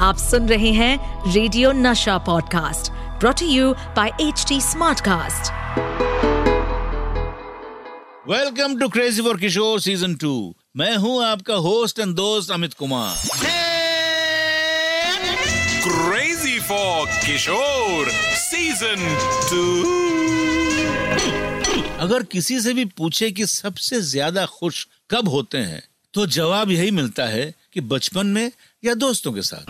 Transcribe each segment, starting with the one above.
आप सुन रहे हैं radio Nasha podcast brought you by H T smartcast welcome to crazy for Kishore season two मैं हूँ आपका होस्ट एंड दोस्त Amit Kumar. Crazy for Kishore season two अगर किसी से भी पूछे कि सबसे ज़्यादा खुश कब होते हैं तो जवाब यही मिलता है कि बचपन में या दोस्तों के साथ?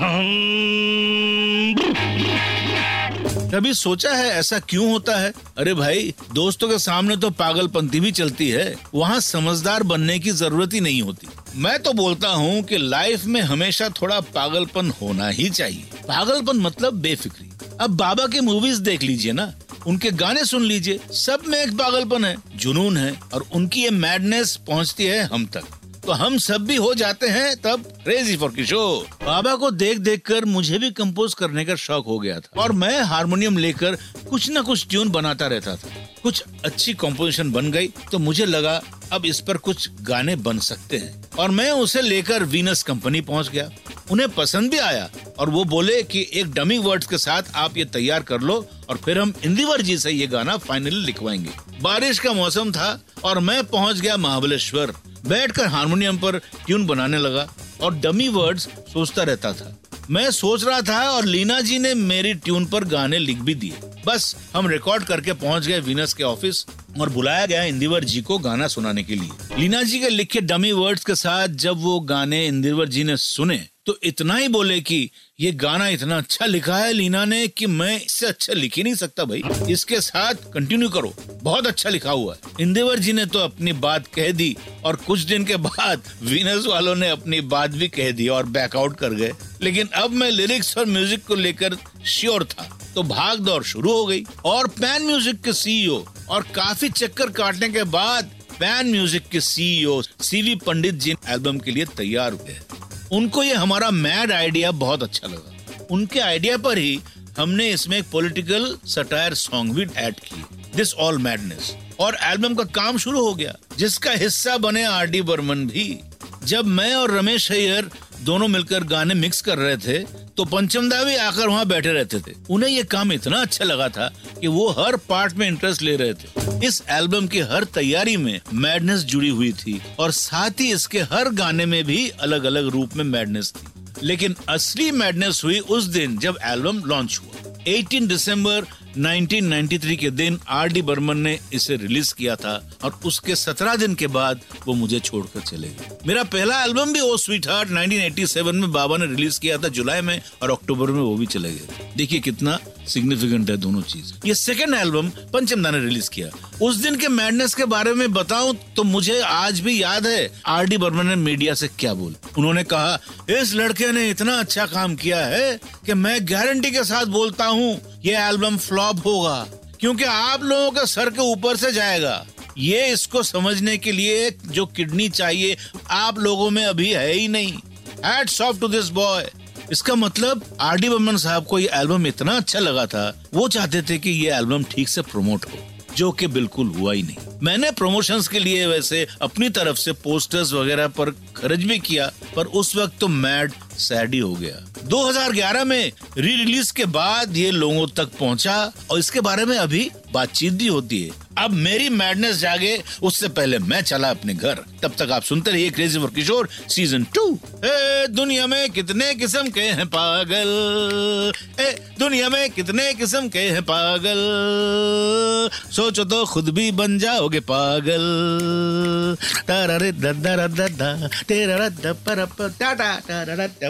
कभी सोचा है ऐसा क्यों होता है? अरे भाई, दोस्तों के सामने तो पागलपंती भी चलती है। वहाँ समझदार बनने की ज़रूरत ही नहीं होती। मैं तो बोलता हूँ कि लाइफ में हमेशा थोड़ा पागलपन होना ही चाहिए। पागलपन मतलब बेफिक्री। अब बाबा की मूवीज़ देख लीजिए ना। उनके गाने सुन लीजिए। सब में एक पागलपन है, जुनून है और उनकी ये मैडनेस पहुँचती है हम तक। तो हम सब भी हो जाते हैं, तब क्रेजी फॉर किशोर बाबा को देख देख कर मुझे भी कंपोज करने का शौक हो गया था। और मैं हारमोनियम लेकर कुछ न कुछ ट्यून बनाता रहता था। कुछ अच्छी कॉम्पोजिशन बन गई तो मुझे लगा अब इस पर कुछ गाने बन सकते हैं। और मैं उसे लेकर वीनस कंपनी पहुँच गया। उन्हें पसंद भी आया और वो बोले कि एक डमी वर्ड्स के साथ आप ये तैयार कर लो और फिर हम इंदिवर जी से ये गाना फाइनली लिखवाएँगे। बारिश का मौसम था और मैं पहुँच गया महाबलेश्वर। बैठकर हारमोनियम पर ट्यून बनाने लगा और डमी वर्ड्स सोचता रहता था। मैं सोच रहा था और लीना जी ने मेरी ट्यून पर गाने लिख भी दिए। बस हम रिकॉर्ड करके पहुँच गए विनस के ऑफ़िस और बुलाया गया इंदिवर जी को गाना सुनाने के लिए। लीना जी के लिखे डमी वर्ड्स के साथ जब वो गाने इंदिवर जी ने सुने तो इतना ही बोले कि ये गाना इतना अच्छा लिखा है लीना ने कि मैं इससे अच्छा लिख ही नहीं सकता भाई। इसके साथ कंटिन्यू करो। बहुत अच्छा लिखा हुआ है। इंदिवर जी ने तो अपनी बात कह दी और कुछ दिन के बाद वीनस वालों ने अपनी बात भी कह दी और बैकआउट कर गए। लेकिन अब मैं लिरिक्स और म्यूज़िक को लेकर श्योर था। तो भाग दौड़ शुरू हो गई। और पैन म्यूज़िक के सीईओ और काफ़ी चक्कर काटने के बाद पैन म्यूज़िक के CEO CV Pandit ji album के लिए तैयार हुए उनको ये हमारा मैड आइडिया बहुत अच्छा लगा। उनके आइडिया पर ही हमने इसमें एक पॉलिटिकल सटायर सॉन्ग भी ऐड की दिस ऑल मैडनेस और एल्बम का काम शुरू हो गया, जिसका हिस्सा बने आर डी बर्मन भी। जब मैं और रमेश अय्यर दोनों मिलकर गाने मिक्स कर रहे थे तो पंचमदा भी आकर वहाँ बैठे रहते थे। उन्हें ये काम इतना अच्छा लगा था कि वो हर पार्ट में इंटरेस्ट ले रहे थे। इस एल्बम की हर तैयारी में मैडनेस जुड़ी हुई थी और साथ ही इसके हर गाने में भी अलग अलग रूप में मैडनेस थी। लेकिन असली मैडनेस हुई उस दिन जब एल्बम लॉन्च हुआ। 18 दिसंबर 1993 के दिन आर डी बर्मन ने इसे रिलीज़ किया था और उसके 17 दिन के बाद वो मुझे छोड़कर चले गए। मेरा पहला एल्बम भी, ओ स्वीट हार्ट 1987 में बाबा ने रिलीज़ किया था जुलाई में और अक्टूबर में वो भी चले गए। देखिए कितना सिग्निफिकेंट है दोनों चीज़। ये सेकंड एल्बम पंचमदा ने रिलीज़ किया। उस दिन के मैडनेस के बारे में बताऊँ तो मुझे आज भी याद है आर डी बर्मन ने मीडिया से क्या बोल। उन्होंने कहा, इस लड़के ने इतना अच्छा काम किया है कि मैं गारंटी के साथ बोलता हूँ, ये एल्बम फ्लॉप होगा, क्योंकि आप लोगों के सर के ऊपर से जाएगा। ये इसको समझने के लिए जो किडनी चाहिए, आप लोगों में अभी है ही नहीं। Hats off to this boy इसका मतलब आर डी बर्मन साहब को ये एल्बम इतना अच्छा लगा था, वो चाहते थे कि ये एल्बम ठीक से प्रमोट हो, जो कि बिल्कुल हुआ ही नहीं। मैंने प्रमोशंस के लिए वैसे अपनी तरफ़ से पोस्टर्स वगैरह पर खर्च भी किया, पर उस वक्त तो मैड सैड ही गया। 2011 में री रिलीज़ के बाद ये लोगों तक पहुँचा और इसके बारे में अभी बातचीत भी होती है। अब मेरी मैडनेस जागे, उससे पहले मैं चला अपने घर। तब तक आप सुनते रहिए crazy for Kishore season two ए, दुनिया में कितने किस्म के हैं पागल? ए, दुनिया में कितने किस्म के हैं पागल? सोचो तो खुद भी बन जाओगे पागल। तारा रे दा दा रा दा दा तेरा रा दा पर पर टा टा